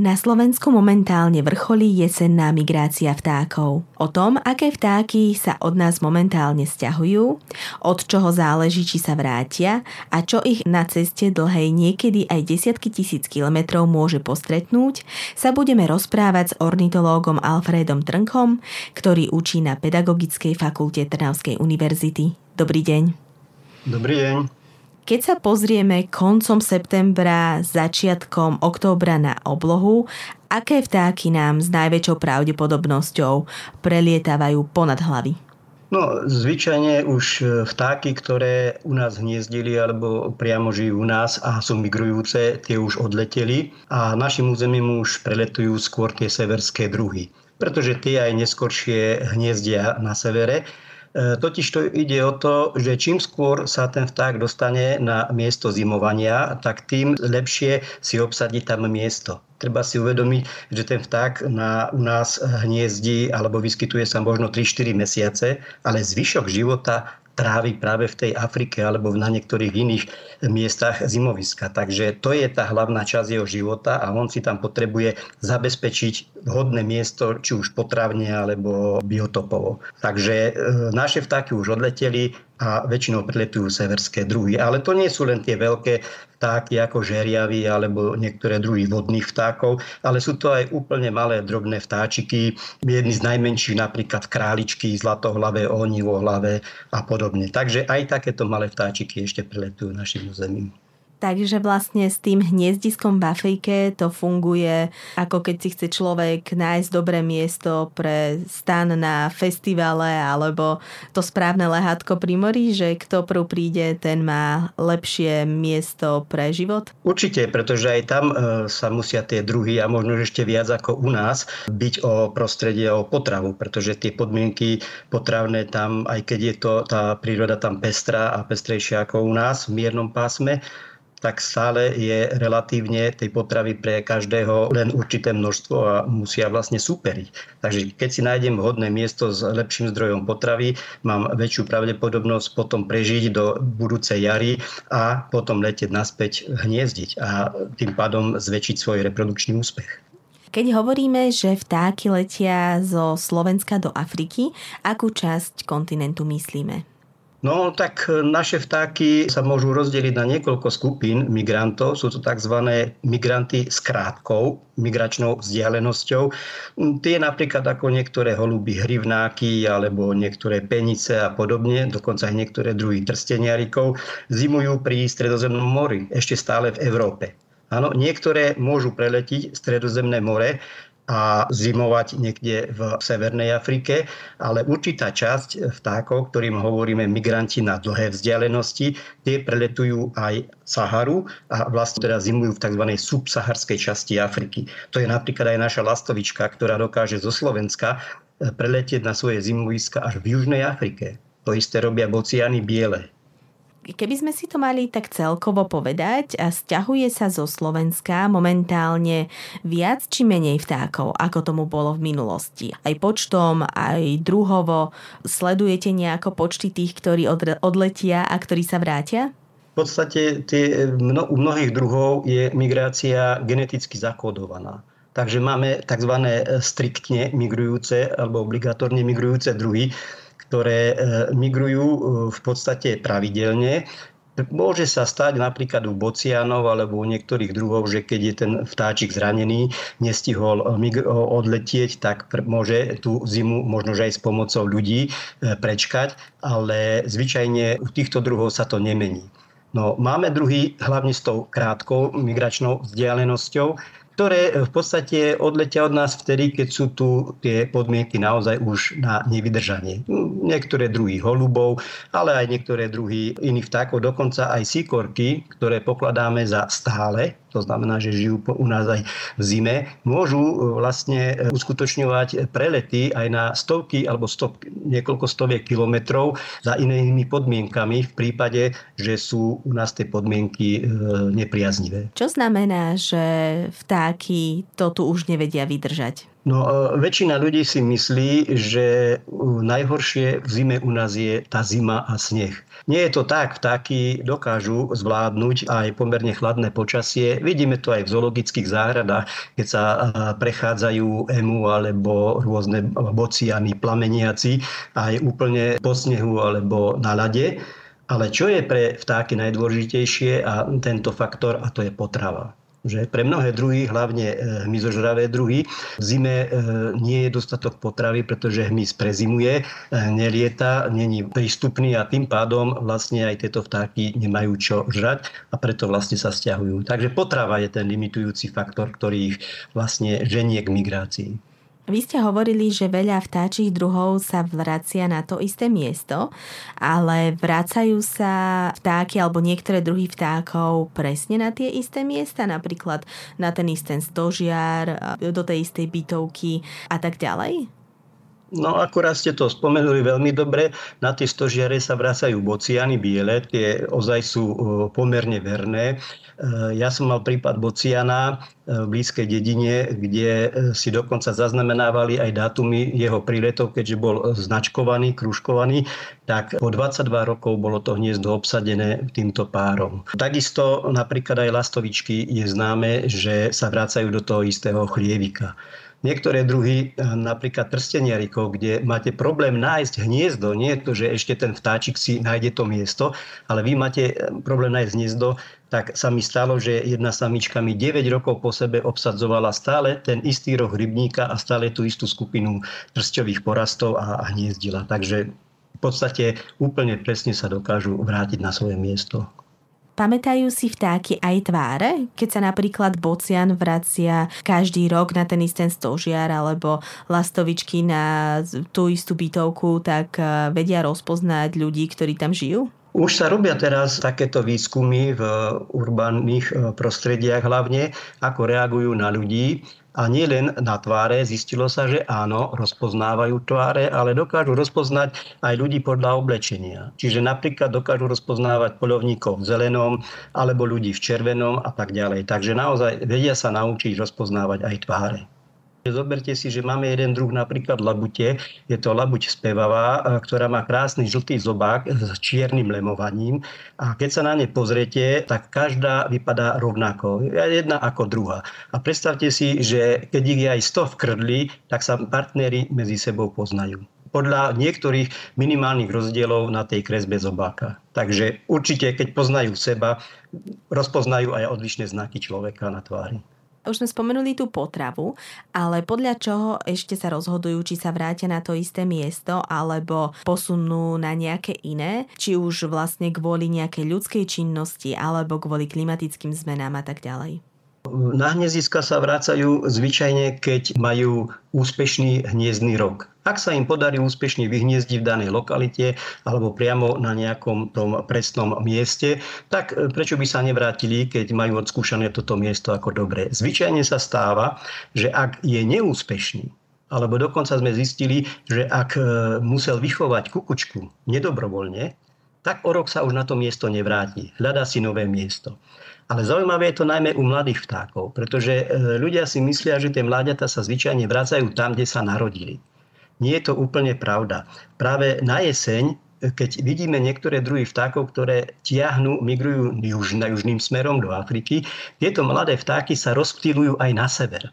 Na Slovensku momentálne vrcholí jesenná migrácia vtákov. O tom, aké vtáky sa od nás momentálne stiahujú, od čoho záleží, či sa vrátia a čo ich na ceste dlhej niekedy aj desiatky tisíc kilometrov môže postretnúť, sa budeme rozprávať s ornitológom Alfredom Trnkom, ktorý učí na Pedagogickej fakulte Trnavskej univerzity. Dobrý deň. Dobrý deň. Keď sa pozrieme koncom septembra, začiatkom októbra na oblohu, aké vtáky nám s najväčšou pravdepodobnosťou prelietávajú ponad hlavy? No, zvyčajne už e, vtáky, ktoré u nás hniezdili alebo priamo žijú u nás a sú migrujúce, tie už odleteli a našim územím už preletujú skôr tie severské druhy. Pretože tie aj neskoršie hniezdia na severe totiž to ide o to, že čím skôr sa ten vták dostane na miesto zimovania, tak tým lepšie si obsadí tam miesto. Treba si uvedomiť, že ten vták na, u nás hniezdi alebo vyskytuje sa možno 3-4 mesiace, ale zvyšok života trávi práve v tej Afrike alebo na niektorých iných miestach zimoviska. Takže to je tá hlavná časť jeho života a on si tam potrebuje zabezpečiť vhodné miesto, či už potravne alebo biotopovo. Takže e, naše vtáky už odleteli, a väčšinou priletujú severské druhy. Ale to nie sú len tie veľké vtáky ako žeriavy alebo niektoré druhy vodných vtákov, ale sú to aj úplne malé drobné vtáčiky, jedny z najmenších napríklad králičky, zlatohlavé, onivohlavé a podobne. Takže aj takéto malé vtáčiky ešte priletujú našim územím. Takže vlastne s tým hniezdiskom v to funguje ako keď si chce človek nájsť dobré miesto pre stan na festivale alebo to správne lehátko pri mori, že kto prv príde, ten má lepšie miesto pre život? Určite, pretože aj tam e, sa musia tie druhy a možno ešte viac ako u nás byť o prostredie, o potravu, pretože tie podmienky potravné tam, aj keď je to tá príroda tam pestrá a pestrejšia ako u nás v miernom pásme, tak stále je relatívne tej potravy pre každého len určité množstvo a musia vlastne superiť. Takže keď si nájdem vhodné miesto s lepším zdrojom potravy, mám väčšiu pravdepodobnosť potom prežiť do budúcej jary a potom letieť naspäť hniezdiť a tým pádom zväčšiť svoj reprodukčný úspech. Keď hovoríme, že vtáky letia zo Slovenska do Afriky, akú časť kontinentu myslíme? No tak e, naše vtáky sa môžu rozdeliť na niekoľko skupín migrantov. Sú to tzv. migranty s krátkou migračnou vzdialenosťou. Mm, tie napríklad ako niektoré holuby hrivnáky alebo niektoré penice a podobne, dokonca aj niektoré druhy trsteniarikov, zimujú pri Stredozemnom mori, ešte stále v Európe. Áno, niektoré môžu preletiť Stredozemné more, a zimovať niekde v Severnej Afrike, ale určitá časť vtákov, ktorým hovoríme migranti na dlhé vzdialenosti, tie preletujú aj Saharu a vlastne teda zimujú v tzv. subsaharskej časti Afriky. To je napríklad aj naša lastovička, ktorá dokáže zo Slovenska eh, preletieť na svoje zimoviska až v Južnej Afrike. To isté robia bociany biele keby sme si to mali tak celkovo povedať, a stiahuje sa zo Slovenska momentálne viac či menej vtákov, ako tomu bolo v minulosti. Aj počtom, aj druhovo. Sledujete nejako počty tých, ktorí odletia a ktorí sa vrátia? V podstate tie, mno, u mnohých druhov je migrácia geneticky zakódovaná. Takže máme tzv. striktne migrujúce alebo obligatórne migrujúce druhy, ktoré e, migrujú e, v podstate pravidelne. Môže sa stať napríklad u bocianov alebo u niektorých druhov, že keď je ten vtáčik zranený, nestihol e, odletieť, tak môže tú zimu možno aj s pomocou ľudí prečkať, ale zvyčajne u týchto druhov sa to nemení. No, máme druhy hlavne s tou krátkou migračnou vzdialenosťou, ktoré v podstate odletia od nás vtedy, keď sú tu tie podmienky naozaj už na nevydržanie. Niektoré druhy holubov, ale aj niektoré druhy iných vtákov, dokonca aj síkorky, ktoré pokladáme za stále, to znamená, že žijú u nás aj v zime, môžu e, vlastne e, uskutočňovať prelety aj na stovky alebo stop, niekoľko stoviek kilometrov za inými podmienkami v prípade, že sú u nás tie podmienky e, nepriaznivé. Čo znamená, že vtáky to tu už nevedia vydržať? No, väčšina ľudí si myslí, že najhoršie v zime u nás je tá zima a sneh. Nie je to tak, vtáky dokážu zvládnuť aj pomerne chladné počasie. Vidíme to aj v zoologických záhradách, keď sa prechádzajú emu alebo rôzne bociany, plameniaci aj úplne po snehu alebo na lade. Ale čo je pre vtáky najdôležitejšie a tento faktor, a to je potrava že pre mnohé druhy, hlavne e, hmyzožravé druhy, v zime e, nie je dostatok potravy, pretože hmyz prezimuje, e, nelieta, není prístupný a tým pádom vlastne aj tieto vtáky nemajú čo žrať a preto vlastne sa stiahujú. Takže potrava je ten limitujúci faktor, ktorý ich vlastne ženie k migrácii. Vy ste hovorili, že veľa vtáčich druhov sa vracia na to isté miesto, ale vracajú sa vtáky alebo niektoré druhy vtákov presne na tie isté miesta, napríklad na ten istý stožiar, do tej istej bytovky a tak ďalej? No akurát ste to spomenuli veľmi dobre. Na tie stožiare sa vracajú bociany biele, tie ozaj sú e, pomerne verné. E, ja som mal prípad bociana e, v blízkej dedine, kde si dokonca zaznamenávali aj dátumy jeho príletov, keďže bol značkovaný, kružkovaný, tak po 22 rokov bolo to hniezdo obsadené týmto párom. Takisto napríklad aj lastovičky je známe, že sa vracajú do toho istého chlievika. Niektoré druhy, eh, napríklad trsteniarikov, kde máte problém nájsť hniezdo, nie je to, že ešte ten vtáčik si nájde to miesto, ale vy máte eh, problém nájsť hniezdo, tak sa mi stalo, že jedna samička mi 9 rokov po sebe obsadzovala stále ten istý roh rybníka a stále tú istú skupinu trsťových porastov a, hniezdila. Takže v podstate úplne presne sa dokážu vrátiť na svoje miesto. Pamätajú si vtáky aj tváre? Keď sa napríklad bocian vracia každý rok na ten istý stožiar alebo lastovičky na tú istú bytovku, tak eh, vedia rozpoznať ľudí, ktorí tam žijú? Už sa robia teraz takéto výskumy v urbánnych eh, prostrediach hlavne, ako reagujú na ľudí a nie len na tváre, zistilo sa, že áno, rozpoznávajú tváre, ale dokážu rozpoznať aj ľudí podľa oblečenia. Čiže napríklad dokážu rozpoznávať polovníkov v zelenom alebo ľudí v červenom a tak ďalej. Takže naozaj vedia sa naučiť rozpoznávať aj tváre. Zoberte si, že máme jeden druh napríklad labute. Je to labuť spevavá, e, ktorá má krásny žltý zobák s čiernym lemovaním. A keď sa na ne pozriete, tak každá vypadá rovnako. Jedna ako druhá. A predstavte si, že keď ich je aj 100 v krdli, tak sa partnery medzi sebou poznajú podľa niektorých minimálnych rozdielov na tej kresbe zobáka. Takže určite, keď poznajú seba, rozpoznajú aj odlišné znaky človeka na tvári. Už sme spomenuli tú potravu, ale podľa čoho ešte sa rozhodujú, či sa vrátia na to isté miesto, alebo posunú na nejaké iné, či už vlastne kvôli nejakej ľudskej činnosti, alebo kvôli klimatickým zmenám a tak ďalej. Na hniezdiska sa vrácajú zvyčajne, keď majú úspešný hniezdný rok. Ak sa im podarí úspešne vyhniezdiť v danej lokalite alebo priamo na nejakom tom presnom mieste, tak e, prečo by sa nevrátili, keď majú odskúšané toto miesto ako dobré. Zvyčajne sa stáva, že ak je neúspešný, alebo dokonca sme zistili, že ak e, musel vychovať kukučku nedobrovoľne, tak o rok sa už na to miesto nevráti. Hľadá si nové miesto. Ale zaujímavé je to najmä u mladých vtákov, pretože e, ľudia si myslia, že tie mláďata sa zvyčajne vracajú tam, kde sa narodili. Nie je to úplne pravda. Práve na jeseň e, keď vidíme niektoré druhy vtákov, ktoré tiahnu, migrujú juž, južným smerom do Afriky, tieto mladé vtáky sa rozptýlujú aj na sever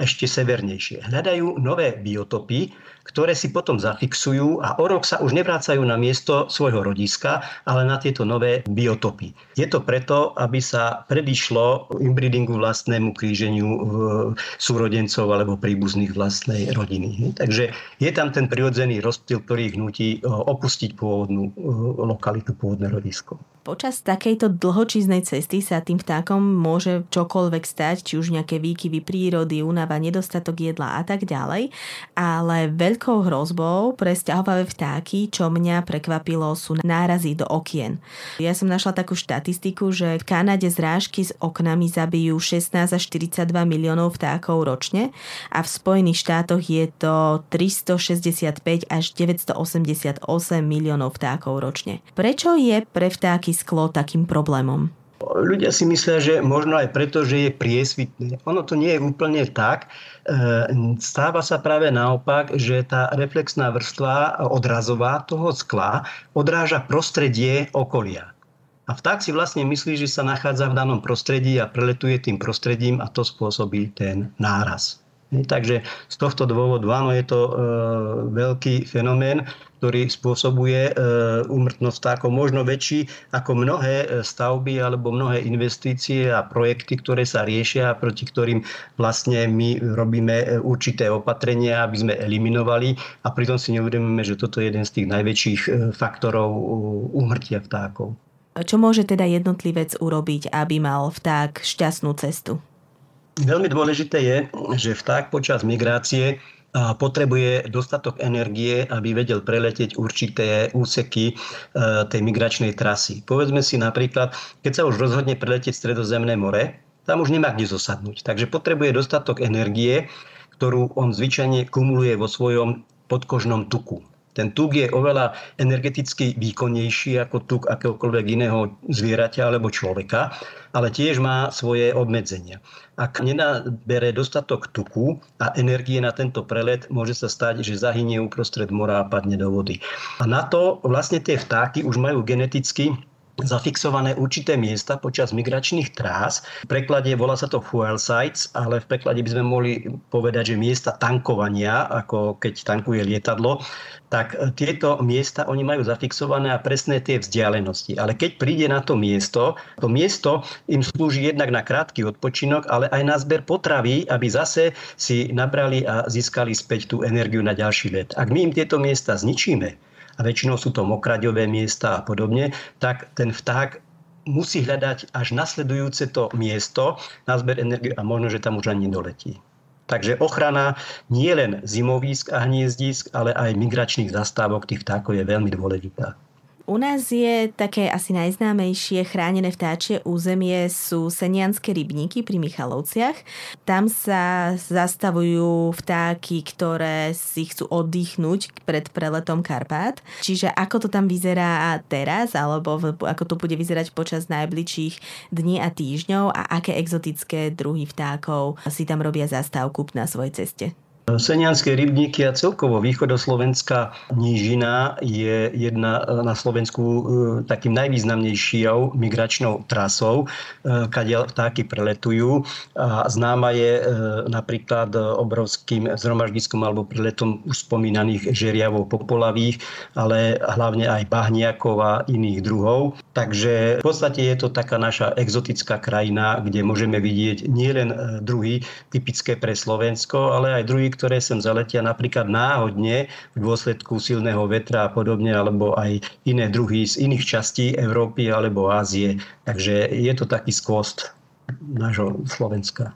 ešte severnejšie. Hľadajú nové biotopy, ktoré si potom zafixujú a o rok sa už nevracajú na miesto svojho rodiska, ale na tieto nové biotopy. Je to preto, aby sa predišlo inbreedingu vlastnému kríženiu súrodencov alebo príbuzných vlastnej rodiny. Takže je tam ten prirodzený rozptyl, ktorý ich nutí opustiť pôvodnú lokalitu, pôvodné rodisko. Počas takejto dlhočíznej cesty sa tým vtákom môže čokoľvek stať, či už nejaké výkyvy prírody, únava, nedostatok jedla a tak ďalej, ale veľkou hrozbou pre stiahovavé vtáky, čo mňa prekvapilo, sú nárazy do okien. Ja som našla takú štatistiku, že v Kanade zrážky s oknami zabijú 16 až 42 miliónov vtákov ročne a v Spojených štátoch je to 365 až 988 miliónov vtákov ročne. Prečo je pre vtáky sklo takým problémom? Ľudia si myslia, že možno aj preto, že je priesvitné. Ono to nie je úplne tak. E, stáva sa práve naopak, že tá reflexná vrstva odrazová toho skla odráža prostredie okolia. A vták si vlastne myslí, že sa nachádza v danom prostredí a preletuje tým prostredím a to spôsobí ten náraz. Takže z tohto dôvodu, áno, je to e, veľký fenomén, ktorý spôsobuje e, úmrtnosť vtákov možno väčší ako mnohé e, stavby alebo mnohé investície a projekty, ktoré sa riešia a proti ktorým vlastne my robíme e, určité opatrenia, aby sme eliminovali a pritom si neuvedomíme, že toto je jeden z tých najväčších e, faktorov úmrtia vtákov. Čo môže teda jednotlivec urobiť, aby mal vták šťastnú cestu? Veľmi dôležité je, že vták počas migrácie potrebuje dostatok energie, aby vedel preletieť určité úseky e, tej migračnej trasy. Povedzme si napríklad, keď sa už rozhodne preletieť Stredozemné more, tam už nemá kde zosadnúť. Takže potrebuje dostatok energie, ktorú on zvyčajne kumuluje vo svojom podkožnom tuku. Ten tuk je oveľa energeticky výkonnejší ako tuk akéhokoľvek iného zvieraťa alebo človeka, ale tiež má svoje obmedzenia. Ak nenabere dostatok tuku a energie na tento prelet, môže sa stať, že zahynie uprostred mora a padne do vody. A na to vlastne tie vtáky už majú geneticky zafixované určité miesta počas migračných trás. V preklade volá sa to fuel sites, ale v preklade by sme mohli povedať, že miesta tankovania, ako keď tankuje lietadlo, tak tieto miesta oni majú zafixované a presné tie vzdialenosti. Ale keď príde na to miesto, to miesto im slúži jednak na krátky odpočinok, ale aj na zber potravy, aby zase si nabrali a získali späť tú energiu na ďalší let. Ak my im tieto miesta zničíme, a väčšinou sú to mokraďové miesta a podobne, tak ten vták musí hľadať až nasledujúce to miesto na zber energie a možno, že tam už ani doletí. Takže ochrana nie len zimovísk a hniezdisk, ale aj migračných zastávok tých vtákov je veľmi dôležitá. U nás je také asi najznámejšie chránené vtáčie územie sú Senianské rybníky pri Michalovciach. Tam sa zastavujú vtáky, ktoré si chcú oddychnúť pred preletom Karpát. Čiže ako to tam vyzerá teraz, alebo ako to bude vyzerať počas najbližších dní a týždňov a aké exotické druhy vtákov si tam robia zastávku na svojej ceste? Senianské rybníky a celkovo východoslovenská nížina je jedna e, na Slovensku e, takým najvýznamnejšou migračnou trasou, e, kade vtáky preletujú. A známa je napríklad obrovským zhromaždiskom alebo preletom už spomínaných žeriavov popolavých, ale hlavne aj bahniakov a iných druhov. Takže v podstate je to taká naša exotická krajina, kde môžeme vidieť nielen druhy typické pre Slovensko, ale aj druhy, ktoré sem zaletia napríklad náhodne v dôsledku silného vetra a podobne, alebo aj iné druhy z iných častí Európy alebo Ázie. Takže je to taký skvost nášho Slovenska.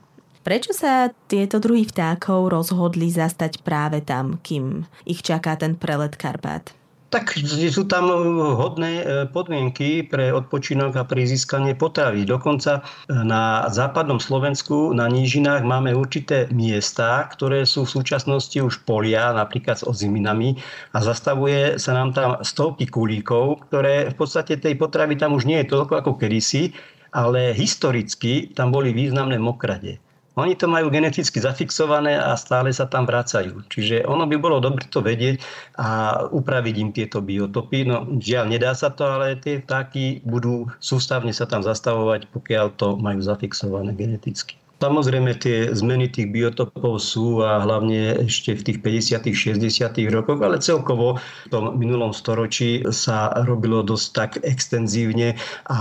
Prečo sa tieto druhy vtákov rozhodli zastať práve tam, kým ich čaká ten prelet Karpát? Tak sú tam hodné e, podmienky pre odpočinok a pri získanie potravy. Dokonca e, na západnom Slovensku, na nížinách máme určité miesta, ktoré sú v súčasnosti už polia, napríklad s oziminami a zastavuje sa nám tam stovky kulíkov, ktoré v podstate tej potravy tam už nie je toľko ako kedysi, ale historicky tam boli významné mokrade. Oni to majú geneticky zafixované a stále sa tam vracajú. Čiže ono by bolo dobre to vedieť a upraviť im tieto biotopy. No žiaľ, nedá sa to, ale tie vtáky budú sústavne sa tam zastavovať, pokiaľ to majú zafixované geneticky. Samozrejme tie zmeny tých biotopov sú a hlavne ešte v tých 50 60 rokoch, ale celkovo v tom minulom storočí sa robilo dosť tak extenzívne a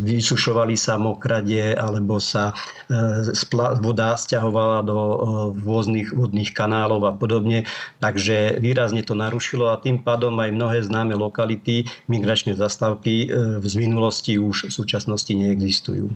vysušovali sa mokradie alebo sa e, voda stiahovala do e, rôznych vodných kanálov a podobne. Takže výrazne to narušilo a tým pádom aj mnohé známe lokality, migračné zastávky e, z minulosti už v súčasnosti neexistujú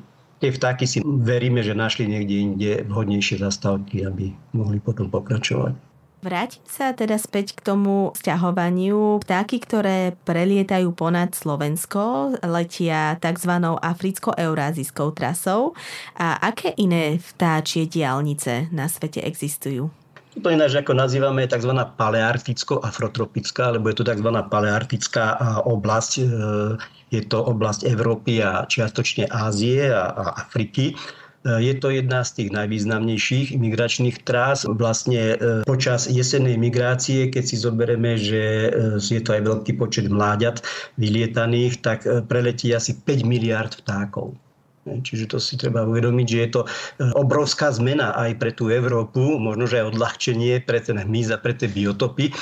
tie vtáky si veríme, že našli niekde inde vhodnejšie zastávky, aby mohli potom pokračovať. Vráť sa teda späť k tomu sťahovaniu. Vtáky, ktoré prelietajú ponad Slovensko, letia tzv. africko-eurázijskou trasou. A aké iné vtáčie diálnice na svete existujú? To ináč ako nazývame tzv. palearkticko-afrotropická, alebo je to tzv. palearktická oblasť. E, je to oblasť Európy a čiastočne Ázie a, a Afriky. E, je to jedna z tých najvýznamnejších migračných trás. Vlastne e, počas jesennej migrácie, keď si zoberieme, že je to aj veľký počet mláďat vylietaných, tak preletí asi 5 miliard vtákov. Čiže to si treba uvedomiť, že je to e, obrovská zmena aj pre tú Európu, možno, že aj odľahčenie pre ten hmyz a pre tie biotopy.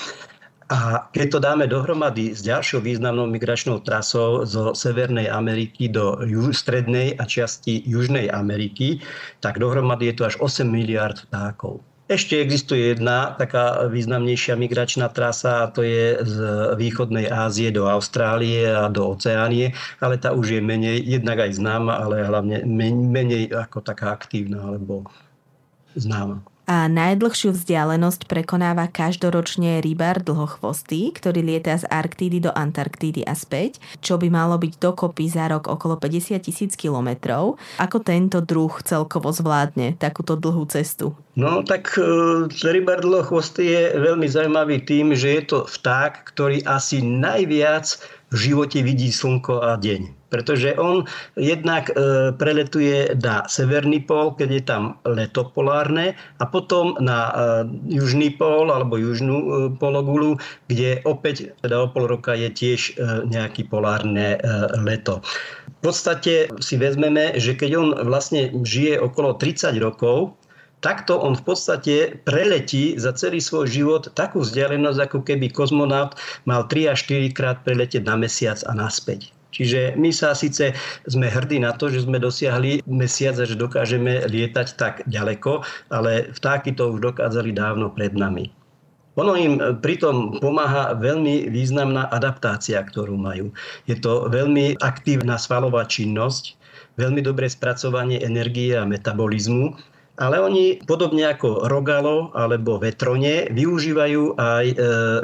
A keď to dáme dohromady s ďalšou významnou migračnou trasou zo Severnej Ameriky do strednej a časti Južnej Ameriky, tak dohromady je to až 8 miliard vtákov. Ešte existuje jedna taká významnejšia migračná trasa a to je z východnej Ázie do Austrálie a do Oceánie, ale tá už je menej, jednak aj známa, ale hlavne menej ako taká aktívna alebo známa a najdlhšiu vzdialenosť prekonáva každoročne rybár dlhochvostý, ktorý lieta z Arktídy do Antarktídy a späť, čo by malo byť dokopy za rok okolo 50 tisíc kilometrov. Ako tento druh celkovo zvládne takúto dlhú cestu? No tak e, rybár dlhochvostý je veľmi zaujímavý tým, že je to vták, ktorý asi najviac v živote vidí slnko a deň pretože on jednak e, preletuje na severný pól, keď je tam leto polárne a potom na e, južný pól alebo južnú e, pologulu, kde opäť teda o pol roka je tiež e, nejaký polárne e, leto. V podstate si vezmeme, že keď on vlastne žije okolo 30 rokov, takto on v podstate preletí za celý svoj život takú vzdialenosť, ako keby kozmonaut mal 3 až 4 krát preletieť na mesiac a naspäť. Čiže my sa síce sme hrdí na to, že sme dosiahli mesiac a že dokážeme lietať tak ďaleko, ale vtáky to už dokázali dávno pred nami. Ono im pritom pomáha veľmi významná adaptácia, ktorú majú. Je to veľmi aktívna svalová činnosť, veľmi dobré spracovanie energie a metabolizmu, ale oni podobne ako rogalo alebo vetrone využívajú aj e,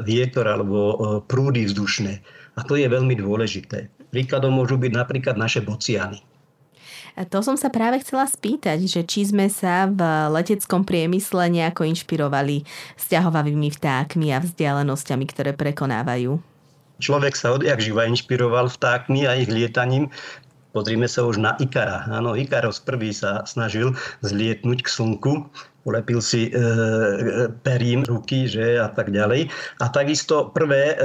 vietor alebo e, prúdy vzdušné. A to je veľmi dôležité. Príkladom môžu byť napríklad naše bociany. A to som sa práve chcela spýtať, že či sme sa v leteckom priemysle nejako inšpirovali sťahovavými vtákmi a vzdialenosťami, ktoré prekonávajú. Človek sa odjak živa inšpiroval vtákmi a ich lietaním. Pozrime sa už na Ikara. Áno, Ikaros prvý sa snažil zlietnúť k slnku ulepil si e, perím ruky že, a tak ďalej. A takisto prvé e,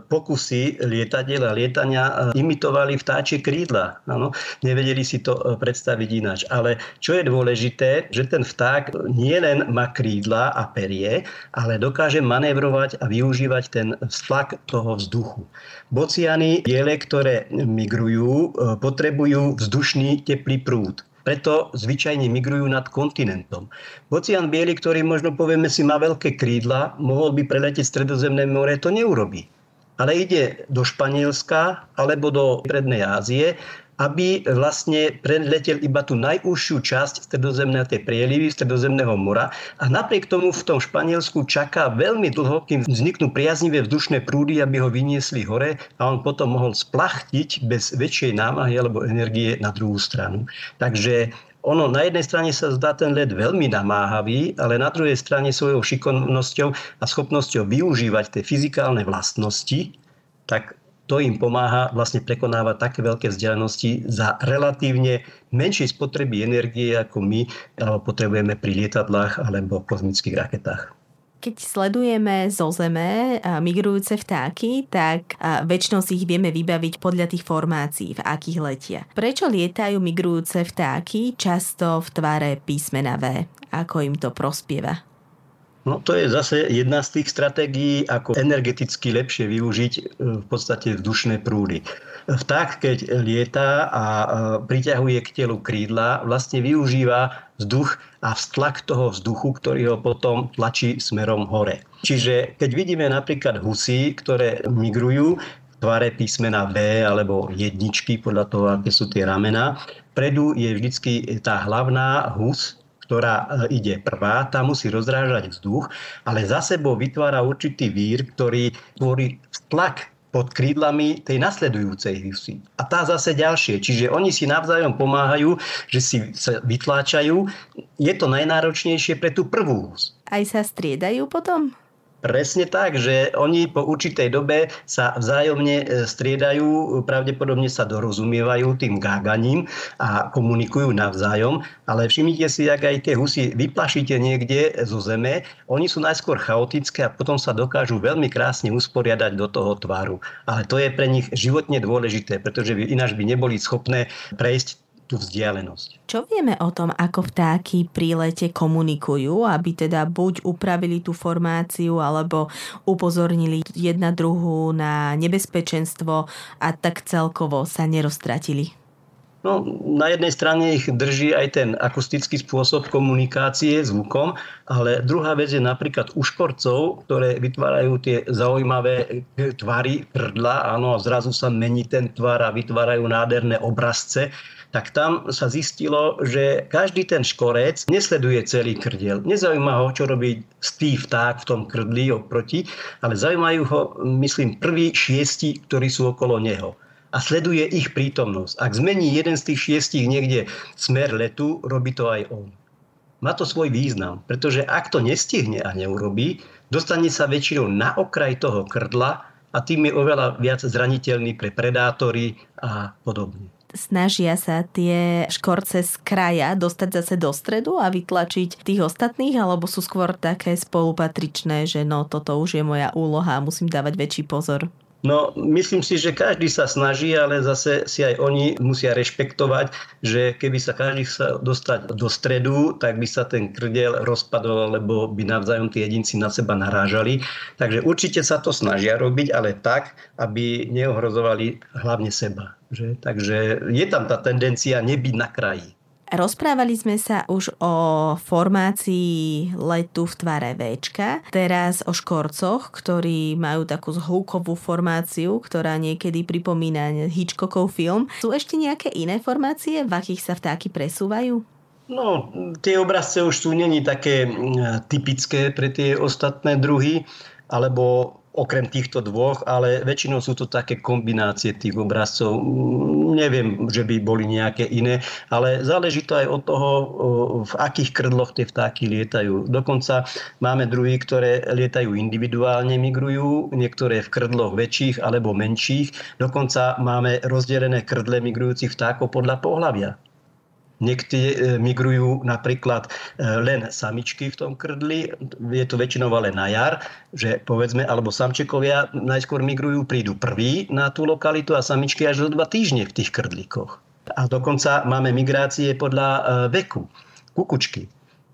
pokusy lietadiel a lietania e, imitovali vtáčie krídla. Ano, nevedeli si to e, predstaviť ináč. Ale čo je dôležité, že ten vták nielen má krídla a perie, ale dokáže manévrovať a využívať ten vztlak toho vzduchu. Bociany, diele, ktoré migrujú, e, potrebujú vzdušný teplý prúd preto zvyčajne migrujú nad kontinentom. Bocian biely, ktorý možno povieme si má veľké krídla, mohol by preletieť stredozemné more, to neurobí. Ale ide do Španielska alebo do Prednej Ázie aby vlastne preletel iba tú najúžšiu časť stredozemnej tej prielivy stredozemného mora a napriek tomu v tom Španielsku čaká veľmi dlho, kým vzniknú priaznivé vzdušné prúdy, aby ho vyniesli hore a on potom mohol splachtiť bez väčšej námahy alebo energie na druhú stranu. Takže ono na jednej strane sa zdá ten led veľmi namáhavý, ale na druhej strane svojou šikovnosťou a schopnosťou využívať tie fyzikálne vlastnosti, tak to im pomáha vlastne prekonávať také veľké vzdialenosti za relatívne menšej spotreby energie, ako my potrebujeme pri lietadlách alebo kozmických raketách. Keď sledujeme zo Zeme migrujúce vtáky, tak väčšinou si ich vieme vybaviť podľa tých formácií, v akých letia. Prečo lietajú migrujúce vtáky často v tvare písmena V? Ako im to prospieva? No to je zase jedna z tých stratégií, ako energeticky lepšie využiť e, v podstate vzdušné prúdy. Vták, keď lieta a e, priťahuje k telu krídla, vlastne využíva vzduch a vztlak toho vzduchu, ktorý ho potom tlačí smerom hore. Čiže keď vidíme napríklad husy, ktoré migrujú, tvare písmena B alebo jedničky podľa toho, aké sú tie ramena. Predu je vždycky tá hlavná hus, ktorá e, ide prvá, tá musí rozrážať vzduch, ale za sebou vytvára určitý vír, ktorý tvorí tlak pod krídlami tej nasledujúcej husy. A tá zase ďalšie. Čiže oni si navzájom pomáhajú, že si sa vytláčajú. Je to najnáročnejšie pre tú prvú hus. Aj sa striedajú potom? Presne tak, že oni po určitej dobe sa vzájomne e, striedajú, pravdepodobne sa dorozumievajú tým gáganím a komunikujú navzájom, ale všimnite si, ak aj tie husy vyplašíte niekde zo zeme, oni sú najskôr chaotické a potom sa dokážu veľmi krásne usporiadať do toho tváru. Ale to je pre nich životne dôležité, pretože by, ináč by neboli schopné prejsť tú vzdialenosť. Čo vieme o tom, ako vtáky pri lete komunikujú, aby teda buď upravili tú formáciu, alebo upozornili jedna druhú na nebezpečenstvo a tak celkovo sa neroztratili? No, na jednej strane ich drží aj ten akustický spôsob komunikácie zvukom, ale druhá vec je napríklad u škorcov, ktoré vytvárajú tie zaujímavé tvary prdla, áno, a zrazu sa mení ten tvar a vytvárajú nádherné obrazce tak tam sa zistilo, že každý ten škorec nesleduje celý krdiel. Nezaujíma ho, čo robí stý vták v tom krdli oproti, ale zaujímajú ho, myslím, prví šiesti, ktorí sú okolo neho a sleduje ich prítomnosť. Ak zmení jeden z tých šiestich niekde smer letu, robí to aj on. Má to svoj význam, pretože ak to nestihne a neurobí, dostane sa väčšinou na okraj toho krdla a tým je oveľa viac zraniteľný pre predátory a podobne snažia sa tie škorce z kraja dostať zase do stredu a vytlačiť tých ostatných, alebo sú skôr také spolupatričné, že no toto už je moja úloha a musím dávať väčší pozor? No, myslím si, že každý sa snaží, ale zase si aj oni musia rešpektovať, že keby sa každý sa dostať do stredu, tak by sa ten krdiel rozpadol, lebo by navzájom tí jedinci na seba narážali. Takže určite sa to snažia robiť, ale tak, aby neohrozovali hlavne seba. Že? Takže je tam tá tendencia nebyť na kraji. Rozprávali sme sa už o formácii letu v tvare V, teraz o škorcoch, ktorí majú takú zhlukovú formáciu, ktorá niekedy pripomína Hitchcockov film. Sú ešte nejaké iné formácie, v akých sa vtáky presúvajú? No, tie obrazce už sú není také typické pre tie ostatné druhy, alebo okrem týchto dvoch, ale väčšinou sú to také kombinácie tých obrazcov. Neviem, že by boli nejaké iné, ale záleží to aj od toho, v akých krdloch tie vtáky lietajú. Dokonca máme druhy, ktoré lietajú individuálne, migrujú, niektoré v krdloch väčších alebo menších. Dokonca máme rozdelené krdle migrujúcich vtákov podľa pohľavia. Niekty e, migrujú napríklad e, len samičky v tom krdli, je to väčšinou ale na jar, že povedzme, alebo samčekovia najskôr migrujú, prídu prví na tú lokalitu a samičky až do dva týždne v tých krdlíkoch. A dokonca máme migrácie podľa e, veku. Kukučky.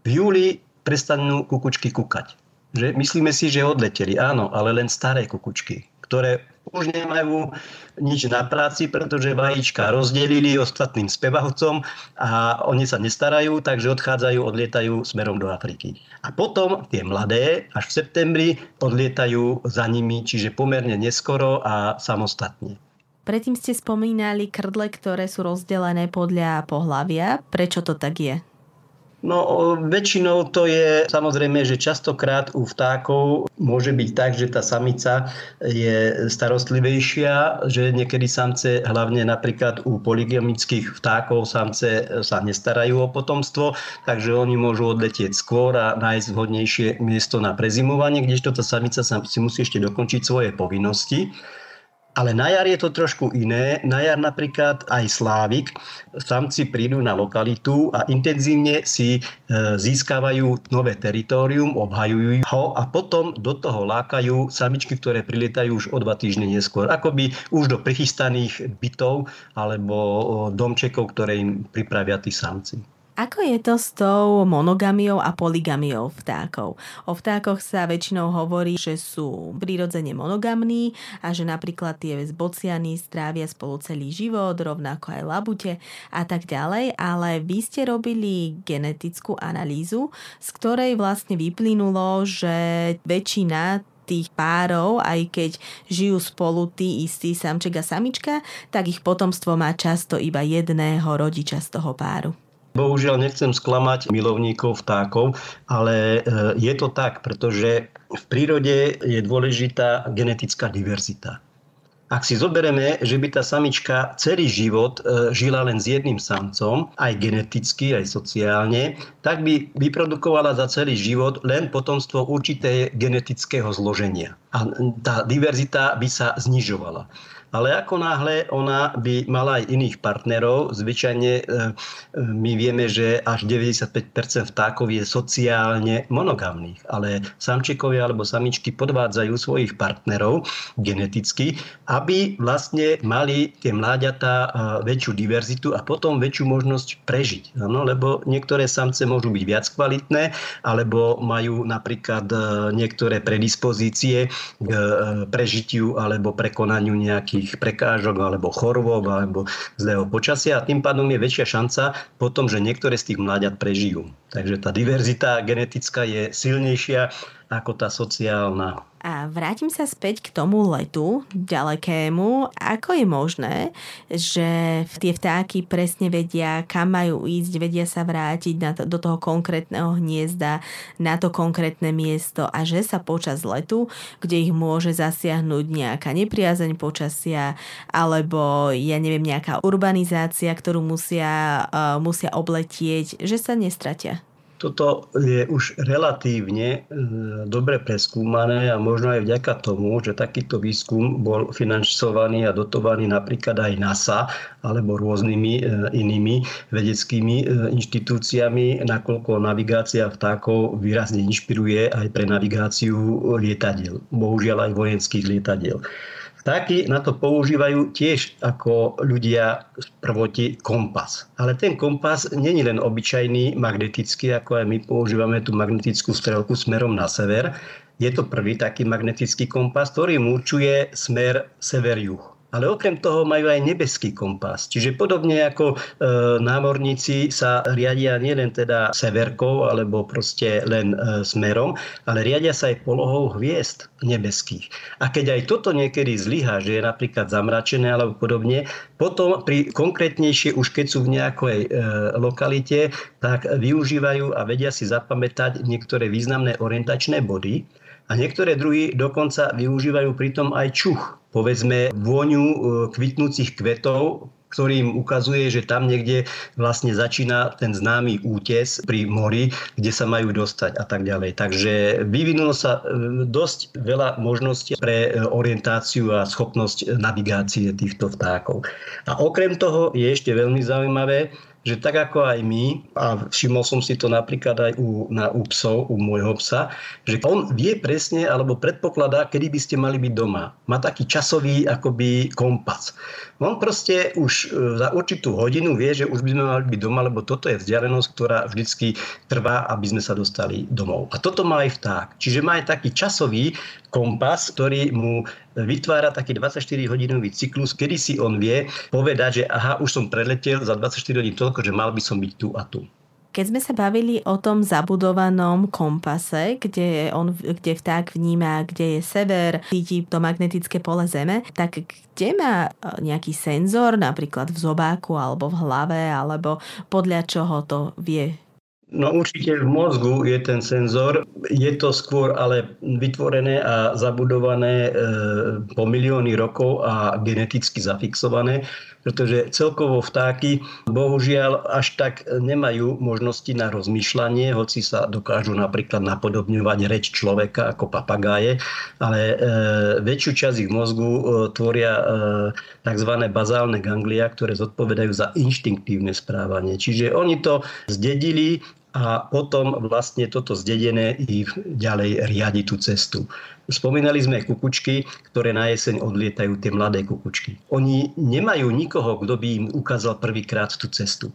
V júli prestanú kukučky kukať. Že myslíme si, že odleteli, áno, ale len staré kukučky, ktoré už nemajú nič na práci, pretože vajíčka rozdelili ostatným spevavcom a oni sa nestarajú, takže odchádzajú, odlietajú smerom do Afriky. A potom tie mladé až v septembri odlietajú za nimi, čiže pomerne neskoro a samostatne. Predtým ste spomínali krdle, ktoré sú rozdelené podľa pohlavia. Prečo to tak je? No väčšinou to je samozrejme, že častokrát u vtákov môže byť tak, že tá samica je starostlivejšia, že niekedy samce, hlavne napríklad u polygamických vtákov, samce sa nestarajú o potomstvo, takže oni môžu odletieť skôr a nájsť vhodnejšie miesto na prezimovanie, kdežto tá samica si musí ešte dokončiť svoje povinnosti. Ale na jar je to trošku iné. Na jar napríklad aj slávik, samci prídu na lokalitu a intenzívne si e, získavajú nové teritorium, obhajujú ho a potom do toho lákajú samičky, ktoré priletajú už o dva týždne neskôr. Akoby už do prichystaných bytov alebo domčekov, ktoré im pripravia tí samci. Ako je to s tou monogamiou a poligamiou vtákov? O vtákoch sa väčšinou hovorí, že sú prirodzene monogamní a že napríklad tie zbociany strávia spolu celý život, rovnako aj labute a tak ďalej, ale vy ste robili genetickú analýzu, z ktorej vlastne vyplynulo, že väčšina tých párov, aj keď žijú spolu tí istí samček a samička, tak ich potomstvo má často iba jedného rodiča z toho páru. Bohužiaľ nechcem sklamať milovníkov vtákov, ale e, je to tak, pretože v prírode je dôležitá genetická diverzita. Ak si zoberieme, že by tá samička celý život e, žila len s jedným samcom, aj geneticky, aj sociálne, tak by vyprodukovala za celý život len potomstvo určité genetického zloženia. A tá diverzita by sa znižovala ale ako náhle ona by mala aj iných partnerov, zvyčajne e, e, my vieme, že až 95% vtákov je sociálne monogamných, ale samčekovia alebo samičky podvádzajú svojich partnerov geneticky, aby vlastne mali tie mláďatá e, väčšiu diverzitu a potom väčšiu možnosť prežiť. Ano, lebo niektoré samce môžu byť viac kvalitné, alebo majú napríklad niektoré predispozície k prežitiu alebo prekonaniu nejakých nejakých prekážok alebo chorôb alebo zlého počasia a tým pádom je väčšia šanca potom, že niektoré z tých mláďat prežijú. Takže tá diverzita genetická je silnejšia ako tá sociálna. A vrátim sa späť k tomu letu ďalekému. Ako je možné, že tie vtáky presne vedia, kam majú ísť, vedia sa vrátiť na to, do toho konkrétneho hniezda, na to konkrétne miesto a že sa počas letu, kde ich môže zasiahnuť nejaká nepriazeň počasia alebo ja neviem, nejaká urbanizácia, ktorú musia, uh, musia obletieť, že sa nestratia? Toto je už relatívne e, dobre preskúmané a možno aj vďaka tomu, že takýto výskum bol financovaný a dotovaný napríklad aj NASA alebo rôznymi e, inými vedeckými e, inštitúciami, nakoľko navigácia vtákov výrazne inšpiruje aj pre navigáciu lietadiel, bohužiaľ aj vojenských lietadiel. Vtáky na to používajú tiež ako ľudia z prvoti kompas. Ale ten kompas není len obyčajný magnetický, ako aj my používame tú magnetickú strelku smerom na sever. Je to prvý taký magnetický kompas, ktorý určuje smer sever-juh ale okrem toho majú aj nebeský kompas. Čiže podobne ako e, námorníci sa riadia nielen teda severkou alebo proste len e, smerom, ale riadia sa aj polohou hviezd nebeských. A keď aj toto niekedy zlyha, že je napríklad zamračené alebo podobne, potom pri konkrétnejšie, už keď sú v nejakej e, lokalite, tak využívajú a vedia si zapamätať niektoré významné orientačné body, a niektoré druhy dokonca využívajú pritom aj čuch, povedzme vôňu e, kvitnúcich kvetov, ktorý im ukazuje, že tam niekde vlastne začína ten známy útes pri mori, kde sa majú dostať a tak ďalej. Takže vyvinulo sa e, dosť veľa možností pre e, orientáciu a schopnosť navigácie týchto vtákov. A okrem toho je ešte veľmi zaujímavé, že tak ako aj my, a všimol som si to napríklad aj u, na, u psov, u môjho psa, že on vie presne alebo predpokladá, kedy by ste mali byť doma. Má taký časový akoby kompas. On proste už e, za určitú hodinu vie, že už by sme mali byť doma, lebo toto je vzdialenosť, ktorá vždycky trvá, aby sme sa dostali domov. A toto má aj vták. Čiže má aj taký časový kompas, ktorý mu vytvára taký 24-hodinový cyklus, kedy si on vie povedať, že aha, už som preletel za 24 hodín toľko, že mal by som byť tu a tu. Keď sme sa bavili o tom zabudovanom kompase, kde, on, kde vták vníma, kde je sever, cíti to magnetické pole Zeme, tak kde má e, nejaký senzor, napríklad v zobáku alebo v hlave, alebo podľa čoho to vie No určite v mozgu je ten senzor. Je to skôr ale vytvorené a zabudované e, po milióny rokov a geneticky zafixované. Pretože celkovo vtáky bohužiaľ až tak nemajú možnosti na rozmýšľanie, hoci sa dokážu napríklad napodobňovať reč človeka ako papagáje, ale e, väčšiu časť ich mozgu e, tvoria e, tzv. bazálne ganglia, ktoré zodpovedajú za inštinktívne správanie. Čiže oni to zdedili a potom vlastne toto zdedené ich ďalej riadi tú cestu. Spomínali sme kukučky, ktoré na jeseň odlietajú tie mladé kukučky. Oni nemajú nikoho, kto by im ukázal prvýkrát tú cestu.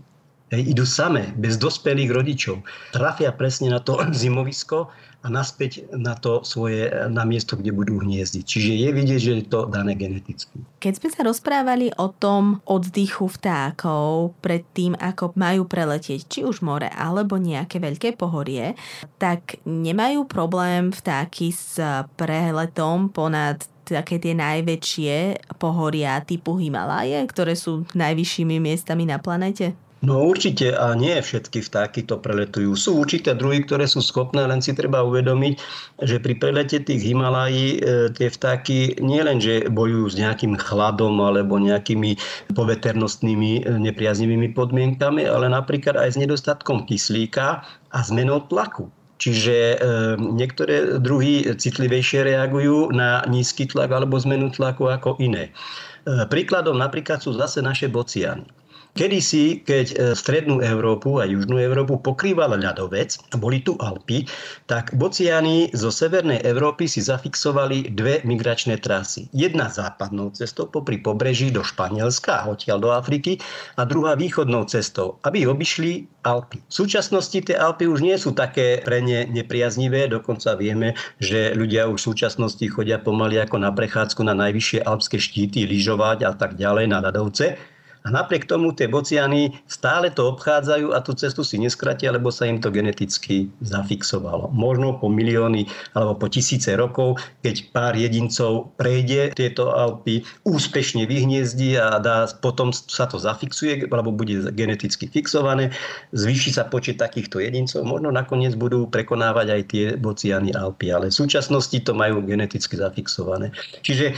Idú same, bez dospelých rodičov. Trafia presne na to zimovisko a naspäť na to svoje, na miesto, kde budú hniezdiť. Čiže je vidieť, že je to dané geneticky. Keď sme sa rozprávali o tom oddychu vtákov pred tým, ako majú preletieť či už more alebo nejaké veľké pohorie, tak nemajú problém vtáky s preletom ponad také tie najväčšie pohoria typu Himalaje, ktoré sú najvyššími miestami na planete? No určite a nie všetky vtáky to preletujú. Sú určité druhy, ktoré sú schopné, len si treba uvedomiť, že pri prelete tých Himalají e, tie vtáky nielen, že bojujú s nejakým chladom alebo nejakými poveternostnými e, nepriaznivými podmienkami, ale napríklad aj s nedostatkom kyslíka a zmenou tlaku. Čiže e, niektoré druhy citlivejšie reagujú na nízky tlak alebo zmenu tlaku ako iné. E, príkladom napríklad sú zase naše bociany. Kedysi, keď e, strednú Európu a južnú Európu pokrýval ľadovec, boli tu Alpy, tak bociani zo severnej Európy si zafixovali dve migračné trasy. Jedna západnou cestou popri pobreží do Španielska a odtiaľ do Afriky a druhá východnou cestou, aby obišli Alpy. V súčasnosti tie Alpy už nie sú také pre ne nepriaznivé, dokonca vieme, že ľudia už v súčasnosti chodia pomaly ako na prechádzku na najvyššie alpské štíty, lyžovať a tak ďalej na ľadovce. A napriek tomu tie bociany stále to obchádzajú a tú cestu si neskratia, lebo sa im to geneticky zafixovalo. Možno po milióny alebo po tisíce rokov, keď pár jedincov prejde tieto Alpy, úspešne vyhniezdí a dá, potom sa to zafixuje, alebo bude geneticky fixované, zvýši sa počet takýchto jedincov, možno nakoniec budú prekonávať aj tie bociany Alpy, ale v súčasnosti to majú geneticky zafixované. Čiže e,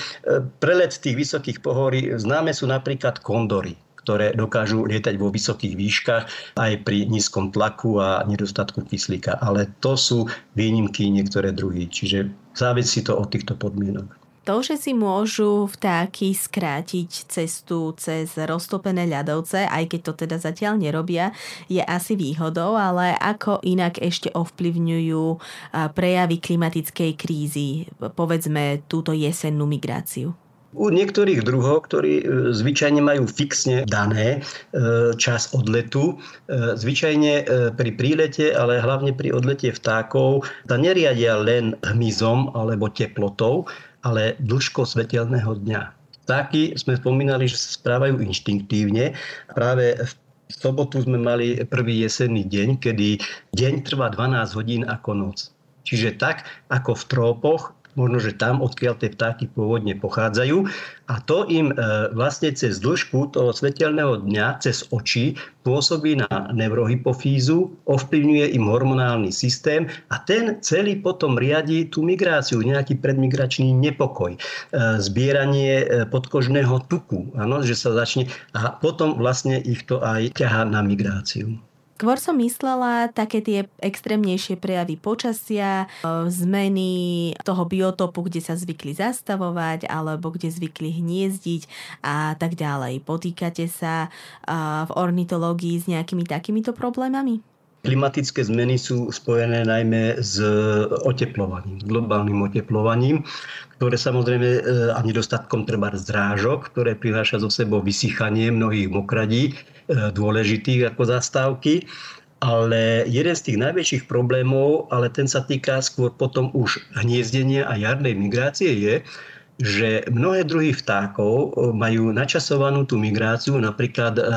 prelet tých vysokých pohorí známe sú napríklad kondory ktoré dokážu lietať vo vysokých výškach aj pri nízkom tlaku a nedostatku kyslíka. Ale to sú výnimky niektoré druhy, čiže závisí to od týchto podmienok. To, že si môžu vtáky skrátiť cestu cez roztopené ľadovce, aj keď to teda zatiaľ nerobia, je asi výhodou, ale ako inak ešte ovplyvňujú prejavy klimatickej krízy, povedzme túto jesennú migráciu? U niektorých druhov, ktorí e, zvyčajne majú fixne dané e, čas odletu, e, zvyčajne pri prílete, ale hlavne pri odlete vtákov, sa neriadia len hmyzom alebo teplotou, ale dĺžkou svetelného dňa. Vtáky sme spomínali, že sa správajú inštinktívne. Práve v sobotu sme mali prvý jesenný deň, kedy deň trvá 12 hodín ako noc. Čiže tak, ako v trópoch možno, že tam, odkiaľ tie vtáky pôvodne pochádzajú. A to im e, vlastne cez dĺžku toho svetelného dňa, cez oči, pôsobí na neurohypofízu, ovplyvňuje im hormonálny systém a ten celý potom riadi tú migráciu, nejaký predmigračný nepokoj, e, zbieranie e, podkožného tuku, ano, že sa začne a potom vlastne ich to aj ťahá na migráciu. Skôr som myslela také tie extrémnejšie prejavy počasia, e, zmeny toho biotopu, kde sa zvykli zastavovať alebo kde zvykli hniezdiť a tak ďalej. Potýkate sa e, v ornitológii s nejakými takýmito problémami? Klimatické zmeny sú spojené najmä s oteplovaním, globálnym oteplovaním, ktoré samozrejme e, a nedostatkom treba zrážok, ktoré prináša zo sebou vysychanie mnohých mokradí E, dôležitých ako zastávky. Ale jeden z tých najväčších problémov, ale ten sa týka skôr potom už hniezdenia a jarnej migrácie je, že mnohé druhy vtákov majú načasovanú tú migráciu napríklad e, e,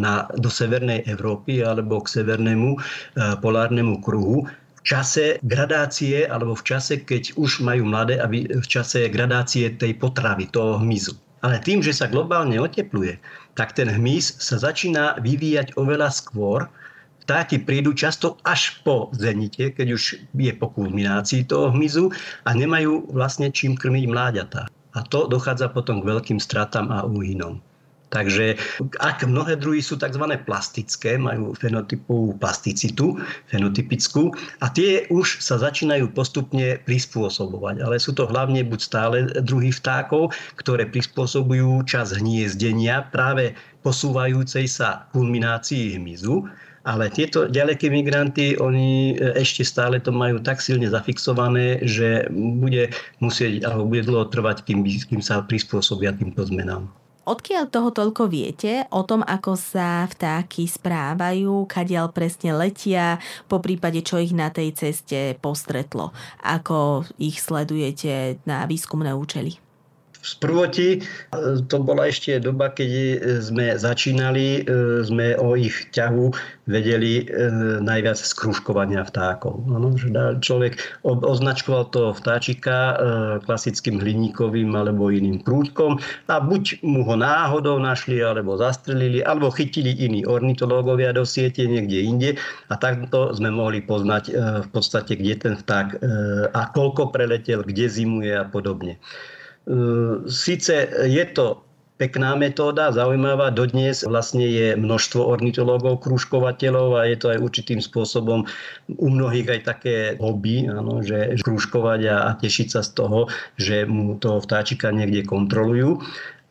na, do Severnej Európy alebo k severnému polárnemu kruhu v čase gradácie alebo v čase, keď už majú mladé, aby v čase gradácie tej potravy, toho hmyzu. Ale tým, že sa globálne otepluje, tak ten hmyz sa začína vyvíjať oveľa skôr. Vtáky prídu často až po zenite, keď už je po kulminácii toho hmyzu a nemajú vlastne čím krmiť mláďatá. A to dochádza potom k veľkým stratám a úhynom. Takže ak mnohé druhy sú tzv. plastické, majú fenotypovú plasticitu, fenotypickú, a tie už sa začínajú postupne prispôsobovať. Ale sú to hlavne buď stále druhy vtákov, ktoré prispôsobujú čas hniezdenia práve posúvajúcej sa kulminácii hmyzu ale tieto ďaleké migranty, oni e, ešte stále to majú tak silne zafixované, že bude musieť, alebo bude dlho trvať, kým, kým sa prispôsobia týmto zmenám. Odkiaľ toho toľko viete o tom, ako sa vtáky správajú, kadiaľ presne letia, po prípade čo ich na tej ceste postretlo, ako ich sledujete na výskumné účely? V prvoti e, to bola ešte doba, keď sme začínali, e, sme o ich ťahu vedeli e, najviac z kružkovania vtákov. Ano, že človek označkoval toho vtáčika klasickým hliníkovým alebo iným prúdkom a buď mu ho náhodou našli, alebo zastrelili, alebo chytili iní ornitológovia do siete niekde inde a takto sme mohli poznať v podstate, kde ten vták a koľko preletel, kde zimuje a podobne. Sice je to pekná metóda, zaujímavá. Dodnes vlastne je množstvo ornitológov, krúžkovateľov a je to aj určitým spôsobom u mnohých aj také hobby, áno, že krúžkovať a, tešiť sa z toho, že mu toho vtáčika niekde kontrolujú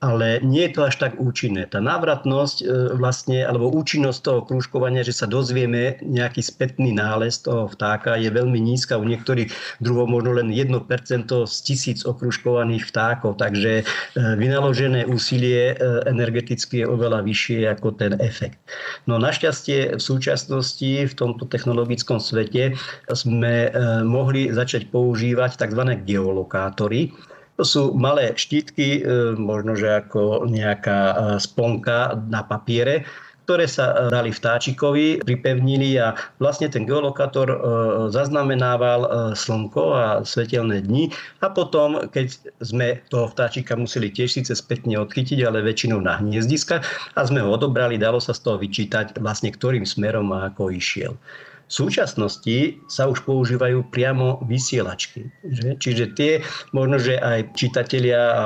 ale nie je to až tak účinné. Tá návratnosť e, vlastne, alebo účinnosť toho krúžkovania, že sa dozvieme nejaký spätný nález toho vtáka je veľmi nízka. U niektorých druhov možno len 1% z tisíc okružkovaných vtákov, takže e, vynaložené úsilie e, energeticky je oveľa vyššie ako ten efekt. No našťastie v súčasnosti v tomto technologickom svete sme mohli začať používať tzv. geolokátory, to sú malé štítky, e, možno že ako nejaká e, sponka na papiere, ktoré sa e, dali vtáčikovi, pripevnili a vlastne ten geolokátor zaznamenával slnko a svetelné dni a potom, keď sme toho vtáčika museli tiež síce spätne odchytiť, ale väčšinou na hniezdiska a sme ho odobrali, dalo sa z toho vyčítať vlastne ktorým smerom a ako išiel. V súčasnosti sa už používajú priamo vysielačky. Že? Čiže tie možno, že aj čitatelia a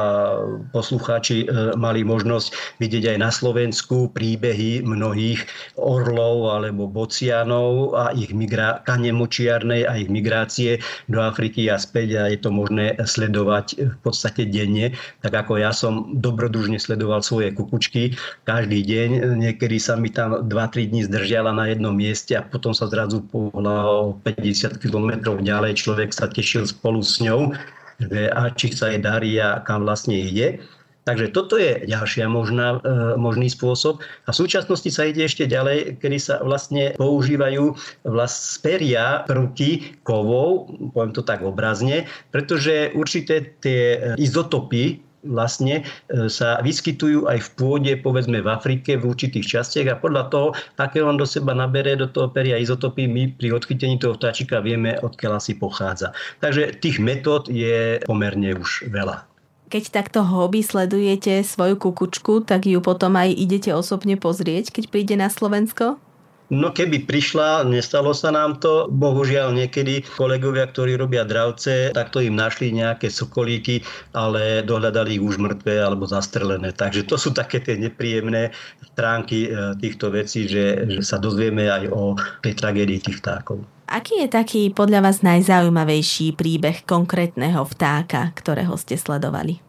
poslucháči e, mali možnosť vidieť aj na Slovensku príbehy mnohých orlov alebo bocianov a ich migra- kane močiarnej a ich migrácie do Afriky a späť a je to možné sledovať v podstate denne. Tak ako ja som dobrodružne sledoval svoje kukučky každý deň. Niekedy sa mi tam 2-3 dní zdržiala na jednom mieste a potom sa zrazu zrazu pohľa o 50 km ďalej, človek sa tešil spolu s ňou, že a či sa jej darí a kam vlastne ide. Takže toto je ďalšia možná, e, možný spôsob. A v súčasnosti sa ide ešte ďalej, kedy sa vlastne používajú vlast peria prvky kovov, poviem to tak obrazne, pretože určité tie izotopy vlastne e, sa vyskytujú aj v pôde, povedzme v Afrike, v určitých častiach a podľa toho, aké on do seba nabere do toho peria izotopy, my pri odchytení toho vtáčika vieme, odkiaľ asi pochádza. Takže tých metód je pomerne už veľa. Keď takto hobby sledujete svoju kukučku, tak ju potom aj idete osobne pozrieť, keď príde na Slovensko? No keby prišla, nestalo sa nám to. Bohužiaľ niekedy kolegovia, ktorí robia dravce, takto im našli nejaké sokolíky, ale dohľadali ich už mŕtve alebo zastrelené. Takže to sú také tie nepríjemné stránky e, týchto vecí, že, že sa dozvieme aj o tej tragédii tých vtákov. Aký je taký podľa vás najzaujímavejší príbeh konkrétneho vtáka, ktorého ste sledovali?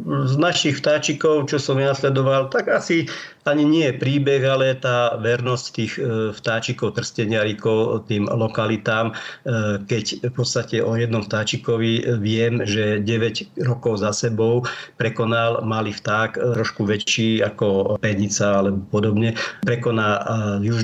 z našich vtáčikov, čo som ja sledoval, tak asi ani nie je príbeh, ale tá vernosť tých e, vtáčikov, trsteniarikov tým lokalitám, e, keď v podstate o jednom vtáčikovi viem, že 9 rokov za sebou prekonal malý vták, e, trošku väčší ako penica alebo podobne, prekoná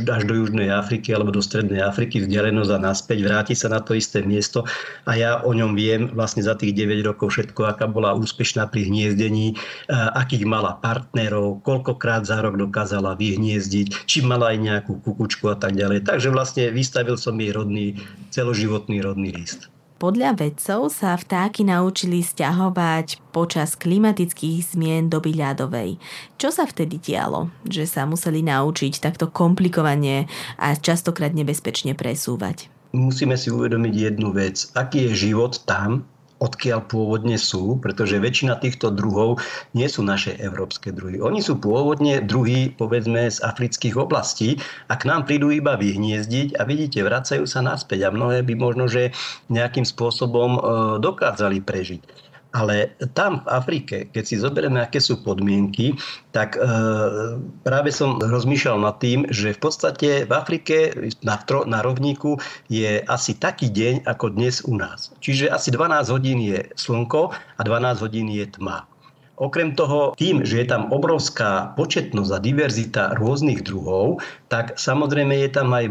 až do Južnej Afriky alebo do Strednej Afriky, vzdialenosť a naspäť, vráti sa na to isté miesto a ja o ňom viem vlastne za tých 9 rokov všetko, aká bola úspešná pri hniezdení, akých mala partnerov, koľkokrát za rok dokázala vyhniezdiť, či mala aj nejakú kukučku a tak ďalej. Takže vlastne vystavil som jej rodný, celoživotný rodný list. Podľa vedcov sa vtáky naučili stiahovať počas klimatických zmien doby ľadovej. Čo sa vtedy dialo, že sa museli naučiť takto komplikovane a častokrát nebezpečne presúvať? Musíme si uvedomiť jednu vec. Aký je život tam, odkiaľ pôvodne sú, pretože väčšina týchto druhov nie sú naše európske druhy. Oni sú pôvodne druhy, povedzme, z afrických oblastí a k nám prídu iba vyhniezdiť a vidíte, vracajú sa naspäť a mnohé by možno, že nejakým spôsobom e, dokázali prežiť. Ale tam v Afrike, keď si zoberieme, aké sú podmienky, tak e, práve som rozmýšľal nad tým, že v podstate v Afrike na, tro, na rovníku je asi taký deň ako dnes u nás. Čiže asi 12 hodín je slnko a 12 hodín je tma. Okrem toho, tým, že je tam obrovská početnosť a diverzita rôznych druhov, tak samozrejme je tam aj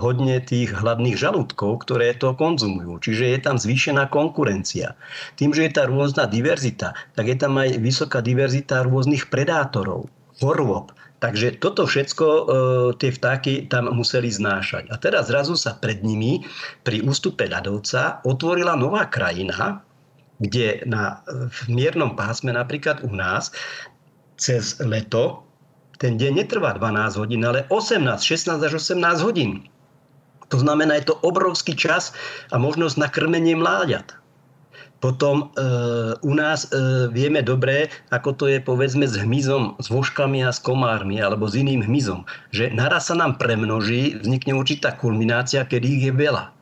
hodne tých hladných žalúdkov, ktoré to konzumujú. Čiže je tam zvýšená konkurencia. Tým, že je tá rôzna diverzita, tak je tam aj vysoká diverzita rôznych predátorov, chorôb, Takže toto všetko e, tie vtáky tam museli znášať. A teraz zrazu sa pred nimi pri ústupe ľadovca otvorila nová krajina, kde na, v miernom pásme napríklad u nás cez leto ten deň netrvá 12 hodín, ale 18, 16 až 18 hodín. To znamená, je to obrovský čas a možnosť na krmenie mláďat. Potom e, u nás e, vieme dobre, ako to je povedzme s hmyzom, s voškami a s komármi alebo s iným hmyzom. Že naraz sa nám premnoží, vznikne určitá kulminácia, kedy ich je veľa.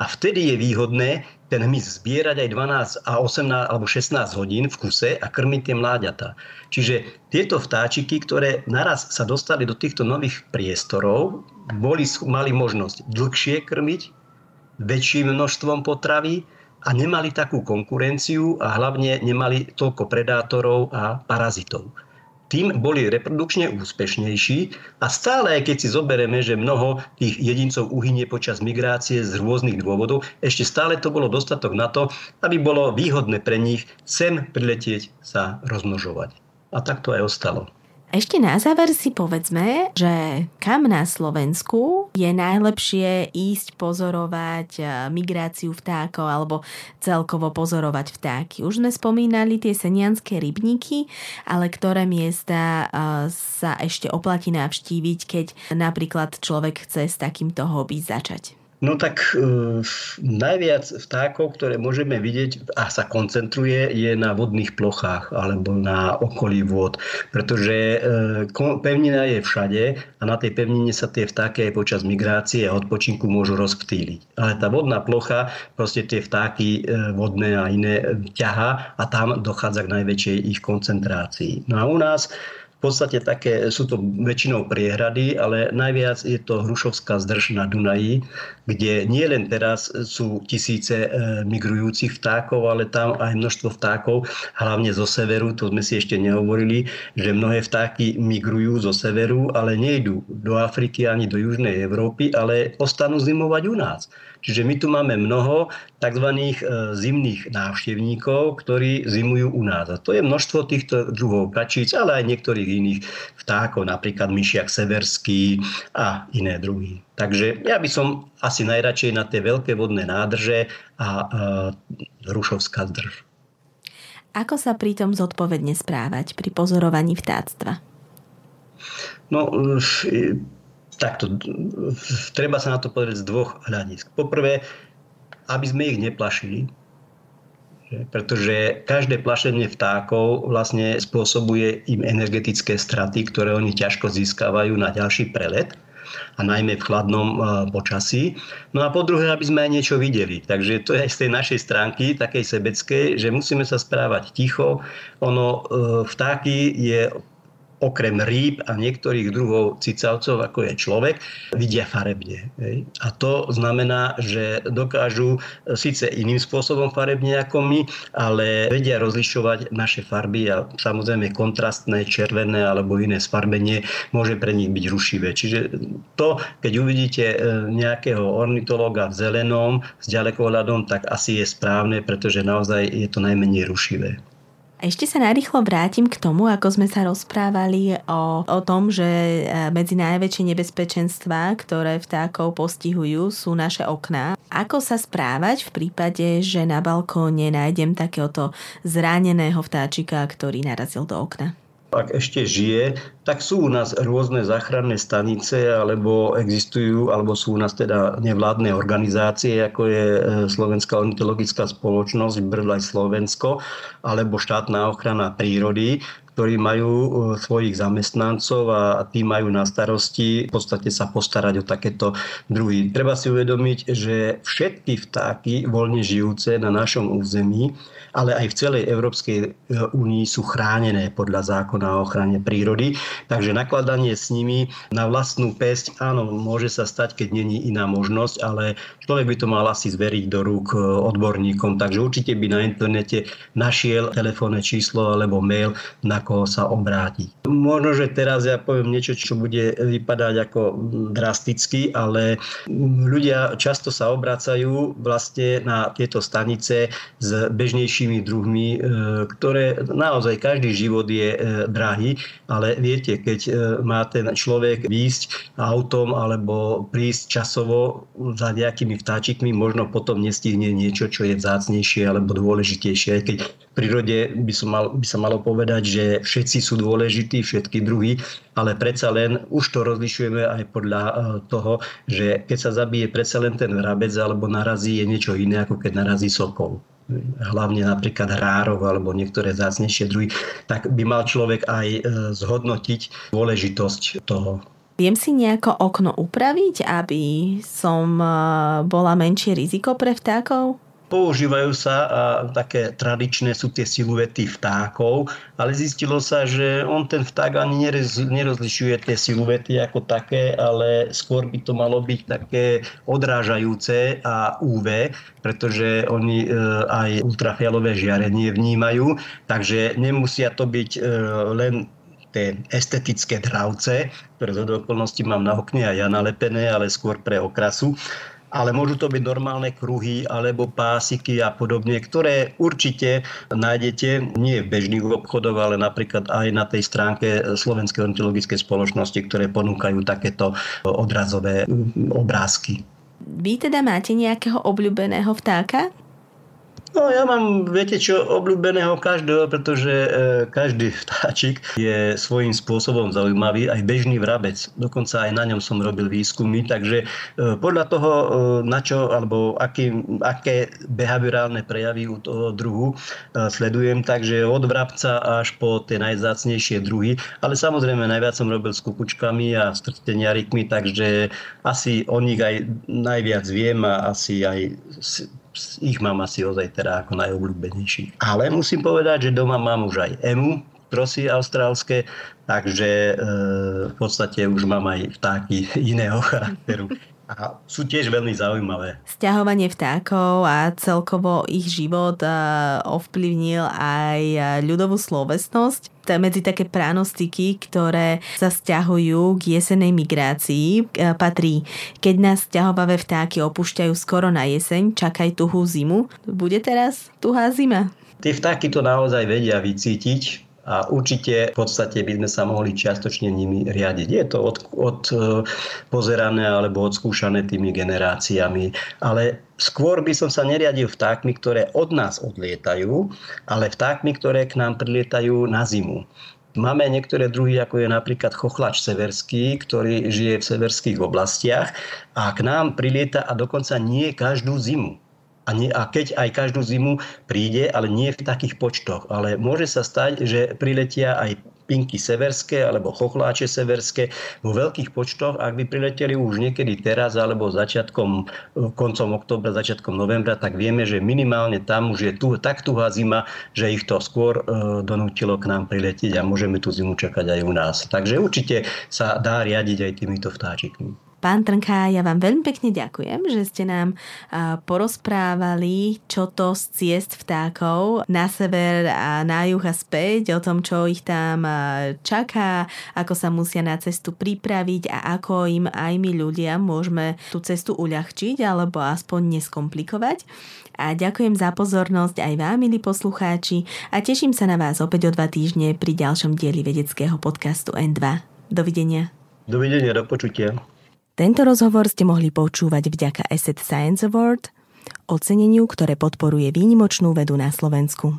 A vtedy je výhodné ten hmyz zbierať aj 12 a 18 alebo 16 hodín v kuse a krmiť tie mláďata. Čiže tieto vtáčiky, ktoré naraz sa dostali do týchto nových priestorov, boli, mali možnosť dlhšie krmiť, väčším množstvom potravy a nemali takú konkurenciu a hlavne nemali toľko predátorov a parazitov tým boli reprodukčne úspešnejší a stále, aj keď si zoberieme, že mnoho tých jedincov uhynie počas migrácie z rôznych dôvodov, ešte stále to bolo dostatok na to, aby bolo výhodné pre nich sem priletieť sa rozmnožovať. A tak to aj ostalo. Ešte na záver si povedzme, že kam na Slovensku je najlepšie ísť pozorovať e, migráciu vtákov alebo celkovo pozorovať vtáky. Už sme spomínali tie senianské rybníky, ale ktoré miesta e, sa ešte oplatí navštíviť, keď napríklad človek chce s takýmto hobby začať? No tak e, najviac vtákov, ktoré môžeme vidieť a sa koncentruje, je na vodných plochách alebo na okolí vôd. Pretože e, pevnina je všade a na tej pevnine sa tie vtáky aj počas migrácie a odpočinku môžu rozptýliť. Ale tá vodná plocha proste tie vtáky e, vodné a iné ťaha a tam dochádza k najväčšej ich koncentrácii. No a u nás podstate také, sú to väčšinou priehrady, ale najviac je to Hrušovská zdrž na Dunaji, kde nie len teraz sú tisíce e, migrujúcich vtákov, ale tam aj množstvo vtákov, hlavne zo severu, to sme si ešte nehovorili, že mnohé vtáky migrujú zo severu, ale nejdú do Afriky ani do Južnej Európy, ale ostanú zimovať u nás. Čiže my tu máme mnoho tzv. E, zimných návštevníkov, ktorí zimujú u nás. A to je množstvo týchto druhov kačíc, ale aj niektorých iných vtákov, napríklad myšiak severský a iné druhy. Takže ja by som asi najradšej na tie veľké vodné nádrže a e, Rušovská drž. Ako sa pritom zodpovedne správať pri pozorovaní vtáctva? No, e, takto, treba sa na to pozrieť z dvoch hľadisk. Poprvé, aby sme ich neplašili, pretože každé plašenie vtákov vlastne spôsobuje im energetické straty, ktoré oni ťažko získavajú na ďalší prelet a najmä v chladnom e, počasí. No a po druhé, aby sme aj niečo videli. Takže to je aj z tej našej stránky, takej sebeckej, že musíme sa správať ticho. Ono, e, vtáky je okrem rýb a niektorých druhov cicavcov, ako je človek, vidia farebne. Hej. A to znamená, že dokážu síce iným spôsobom farebne ako my, ale vedia rozlišovať naše farby a samozrejme kontrastné, červené alebo iné sfarbenie môže pre nich byť rušivé. Čiže to, keď uvidíte e, nejakého ornitologa v zelenom s ďalekohľadom, tak asi je správne, pretože naozaj je to najmenej rušivé. Ešte sa narýchlo vrátim k tomu, ako sme sa rozprávali o, o tom, že e, medzi najväčšie nebezpečenstvá, ktoré vtákov postihujú, sú naše okná. Ako sa správať v prípade, že na balkóne nájdem takéhoto zraneného vtáčika, ktorý narazil do okna? Ak ešte žije, tak sú u nás rôzne záchranné stanice, alebo existujú, alebo sú u nás teda nevládne organizácie, ako je e, Slovenská ornitologická spoločnosť, Brdlaj Slovensko, alebo štátna ochrana prírody, ktorí majú e, svojich zamestnancov a tí majú na starosti v podstate sa postarať o takéto druhy. Treba si uvedomiť, že všetky vtáky voľne žijúce na našom území ale aj v celej Európskej e, únii sú chránené podľa zákona o ochrane prírody. Takže nakladanie s nimi na vlastnú pesť, áno, môže sa stať, keď není iná možnosť, ale človek by to mal asi zveriť do rúk e, odborníkom. Takže určite by na internete našiel telefónne číslo alebo mail, na koho sa obráti. Možno, že teraz ja poviem niečo, čo bude vypadať ako drasticky, ale ľudia často sa obracajú vlastne na tieto stanice s bežnejším menšími druhmi, e, ktoré naozaj každý život je e, drahý, ale viete, keď e, má ten človek výjsť autom alebo prísť časovo za nejakými vtáčikmi, možno potom nestihne niečo, čo je vzácnejšie alebo dôležitejšie. Keď v prírode by, som mal, by sa malo povedať, že všetci sú dôležití, všetky druhy, ale predsa len už to rozlišujeme aj podľa toho, že keď sa zabije predsa len ten vrabec alebo narazí je niečo iné, ako keď narazí sokol hlavne napríklad rárov alebo niektoré zácnejšie druhy, tak by mal človek aj e, zhodnotiť dôležitosť toho. Viem si nejako okno upraviť, aby som e, bola menšie riziko pre vtákov? Používajú sa a také tradičné sú tie siluety vtákov, ale zistilo sa, že on ten vták ani nerozlišuje tie siluety ako také, ale skôr by to malo byť také odrážajúce a UV, pretože oni e, aj ultrafialové žiarenie vnímajú, takže nemusia to byť e, len tie estetické dravce, ktoré z okolností mám na okne a ja nalepené, ale skôr pre okrasu ale môžu to byť normálne kruhy alebo pásiky a podobne, ktoré určite nájdete nie v bežných obchodoch, ale napríklad aj na tej stránke Slovenskej ornitologickej spoločnosti, ktoré ponúkajú takéto odrazové obrázky. Vy teda máte nejakého obľúbeného vtáka? No ja mám, viete čo, obľúbeného každého, pretože e, každý vtáčik je svojím spôsobom zaujímavý, aj bežný vrabec. Dokonca aj na ňom som robil výskumy, takže e, podľa toho, e, na čo, alebo aký, aké behaviorálne prejavy u toho druhu e, sledujem, takže od vrabca až po tie najzácnejšie druhy, ale samozrejme najviac som robil s kukučkami a s trsteniarikmi, takže asi o nich aj najviac viem a asi aj ich mám asi ozaj teda ako najobľúbenejší. Ale musím povedať, že doma mám už aj emu, trosy austrálske, takže e, v podstate už mám aj vtáky iného charakteru a sú tiež veľmi zaujímavé. Sťahovanie vtákov a celkovo ich život ovplyvnil aj ľudovú slovesnosť. Medzi také pranostiky, ktoré sa stiahujú k jesenej migrácii, patrí, keď nás sťahovavé vtáky opúšťajú skoro na jeseň, čakaj tuhú zimu. Bude teraz tuhá zima? Tie vtáky to naozaj vedia vycítiť, a určite v podstate by sme sa mohli čiastočne nimi riadiť. Je to od, od e, pozerané alebo odskúšané tými generáciami, ale skôr by som sa neriadil vtákmi, ktoré od nás odlietajú, ale vtákmi, ktoré k nám prilietajú na zimu. Máme niektoré druhy, ako je napríklad chochlač severský, ktorý žije v severských oblastiach a k nám prilieta a dokonca nie každú zimu a, nie, a keď aj každú zimu príde, ale nie v takých počtoch. Ale môže sa stať, že priletia aj pinky severské alebo chochláče severské vo veľkých počtoch, ak by prileteli už niekedy teraz alebo začiatkom, koncom oktobra, začiatkom novembra, tak vieme, že minimálne tam už je tu, tak tuhá zima, že ich to skôr e, donútilo k nám priletieť a môžeme tú zimu čakať aj u nás. Takže určite sa dá riadiť aj týmito vtáčikmi. Pán Trnka, ja vám veľmi pekne ďakujem, že ste nám porozprávali, čo to z ciest vtákov na sever a na juh a späť, o tom, čo ich tam čaká, ako sa musia na cestu pripraviť a ako im aj my ľudia môžeme tú cestu uľahčiť alebo aspoň neskomplikovať. A ďakujem za pozornosť aj vám, milí poslucháči, a teším sa na vás opäť o dva týždne pri ďalšom dieli vedeckého podcastu N2. Dovidenia. Dovidenia, do počutia. Tento rozhovor ste mohli počúvať vďaka Asset Science Award, oceneniu, ktoré podporuje výnimočnú vedu na Slovensku.